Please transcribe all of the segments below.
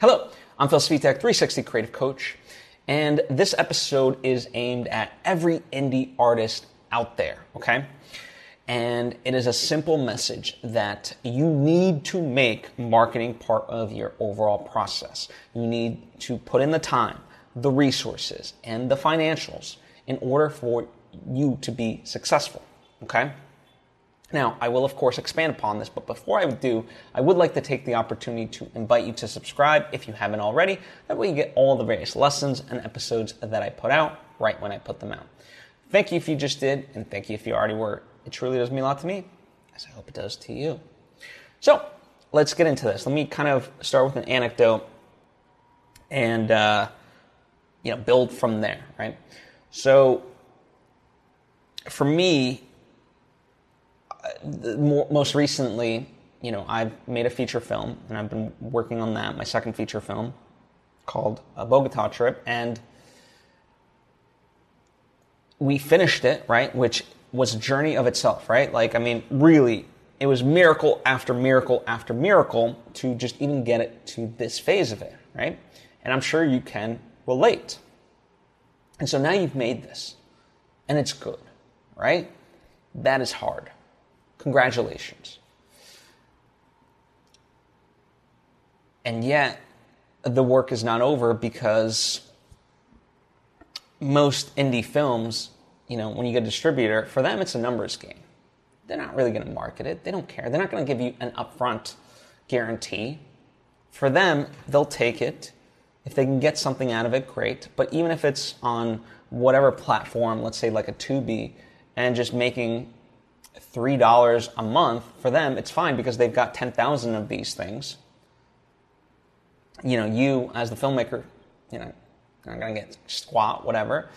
Hello, I'm Phil Svitek, 360 Creative Coach, and this episode is aimed at every indie artist out there, okay? And it is a simple message that you need to make marketing part of your overall process. You need to put in the time, the resources, and the financials in order for you to be successful, okay? Now, I will of course expand upon this, but before I do, I would like to take the opportunity to invite you to subscribe if you haven't already. That way you get all the various lessons and episodes that I put out right when I put them out. Thank you if you just did, and thank you if you already were. It truly does mean a lot to me, as I hope it does to you. So, let's get into this. Let me kind of start with an anecdote and, uh, you know, build from there, right? So, for me, most recently, you know, I've made a feature film and I've been working on that, my second feature film called a Bogota Trip. And we finished it, right? Which was a journey of itself, right? Like, I mean, really, it was miracle after miracle after miracle to just even get it to this phase of it, right? And I'm sure you can relate. And so now you've made this, and it's good, right? That is hard. Congratulations. And yet, the work is not over because most indie films, you know, when you get a distributor, for them it's a numbers game. They're not really going to market it. They don't care. They're not going to give you an upfront guarantee. For them, they'll take it. If they can get something out of it, great. But even if it's on whatever platform, let's say like a Tubi, and just making $3 a month, for them, it's fine because they've got 10,000 of these things. You know, you as the filmmaker, you know, I'm going to get squat, whatever.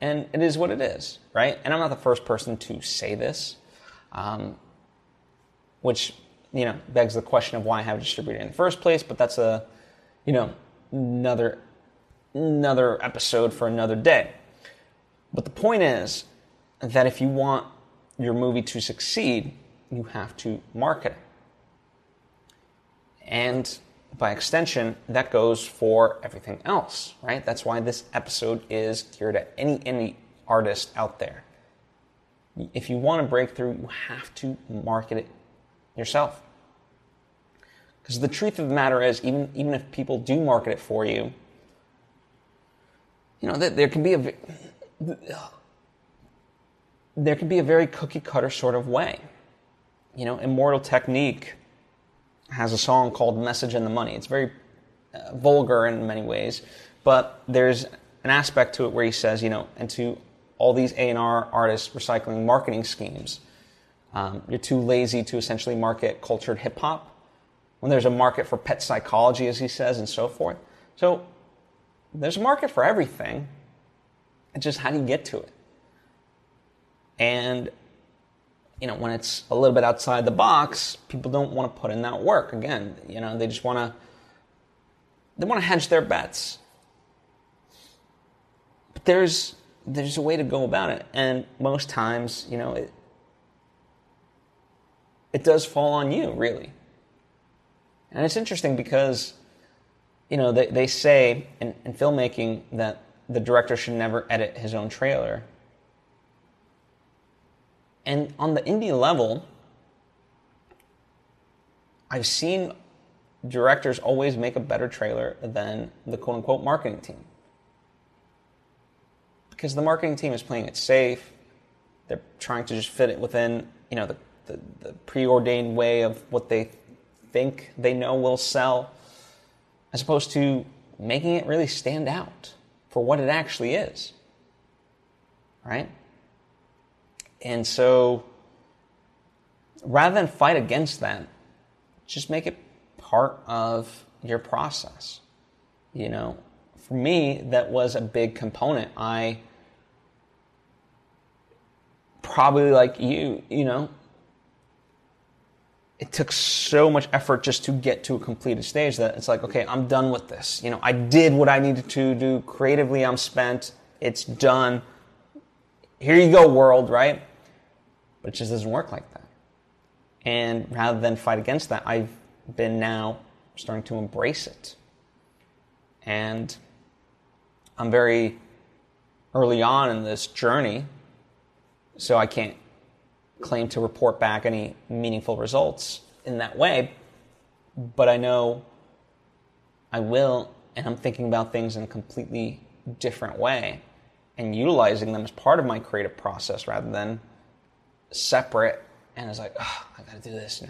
And it is what it is, right? And I'm not the first person to say this, um, which, you know, begs the question of why I have a distributor in the first place, but that's a, you know, another, another episode for another day. But the point is that if you want your movie to succeed, you have to market it. And by extension, that goes for everything else, right? That's why this episode is geared at any any artist out there. If you want to break through, you have to market it yourself. Because the truth of the matter is, even even if people do market it for you, you know, that there can be a there can be a very cookie cutter sort of way. You know, Immortal Technique has a song called Message and the Money. It's very uh, vulgar in many ways, but there's an aspect to it where he says, you know, and to all these A&R artists recycling marketing schemes, um, you're too lazy to essentially market cultured hip hop when there's a market for pet psychology, as he says, and so forth. So there's a market for everything. It's just how do you get to it? And you know, when it's a little bit outside the box, people don't want to put in that work. Again, you know, they just want to they want to hedge their bets. But there's there's a way to go about it, and most times, you know, it it does fall on you, really. And it's interesting because, you know, they, they say in, in filmmaking that the director should never edit his own trailer and on the indie level, I've seen directors always make a better trailer than the quote unquote marketing team. Because the marketing team is playing it safe. They're trying to just fit it within, you know, the, the, the preordained way of what they think they know will sell, as opposed to making it really stand out for what it actually is. Right? And so rather than fight against that, just make it part of your process. You know, for me, that was a big component. I probably like you, you know, it took so much effort just to get to a completed stage that it's like, okay, I'm done with this. You know, I did what I needed to do. Creatively, I'm spent. It's done here you go, world, right? But it just doesn't work like that. And rather than fight against that, I've been now starting to embrace it. And I'm very early on in this journey, so I can't claim to report back any meaningful results in that way. But I know I will, and I'm thinking about things in a completely different way and utilizing them as part of my creative process rather than separate and it's like, oh, I gotta do this now.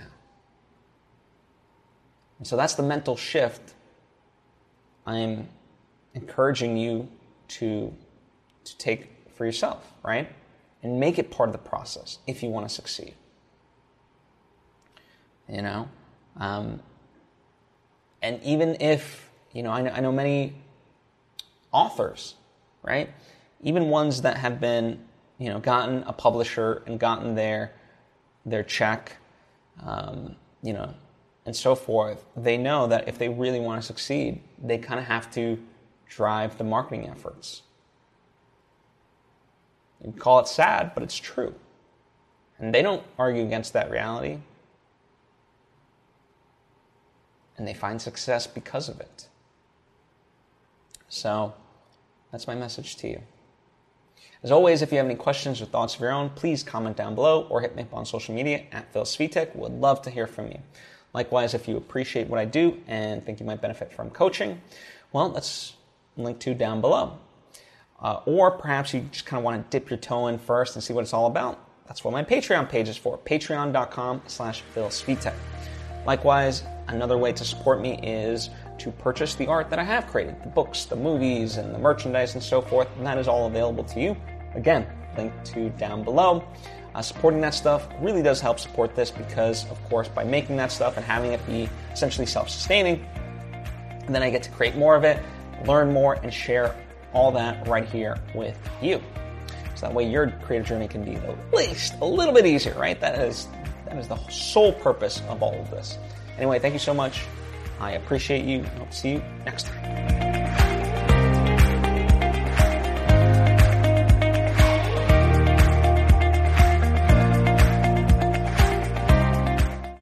And so that's the mental shift I'm encouraging you to, to take for yourself, right? And make it part of the process if you want to succeed. You know? Um, and even if, you know, I know, I know many authors, right? Even ones that have been, you know, gotten a publisher and gotten their their check, um, you know, and so forth, they know that if they really want to succeed, they kind of have to drive the marketing efforts. You call it sad, but it's true. And they don't argue against that reality. And they find success because of it. So, that's my message to you. As always, if you have any questions or thoughts of your own, please comment down below or hit me up on social media at Phil Svitek. Would love to hear from you. Likewise, if you appreciate what I do and think you might benefit from coaching, well, that's linked to down below. Uh, or perhaps you just kind of want to dip your toe in first and see what it's all about. That's what my Patreon page is for, patreon.com slash. Likewise, another way to support me is to purchase the art that I have created, the books, the movies, and the merchandise and so forth, and that is all available to you. Again, linked to down below. Uh, supporting that stuff really does help support this because, of course, by making that stuff and having it be essentially self sustaining, then I get to create more of it, learn more, and share all that right here with you. So that way your creative journey can be at least a little bit easier, right? That is that is the sole purpose of all of this. Anyway, thank you so much. I appreciate you. I'll see you next time.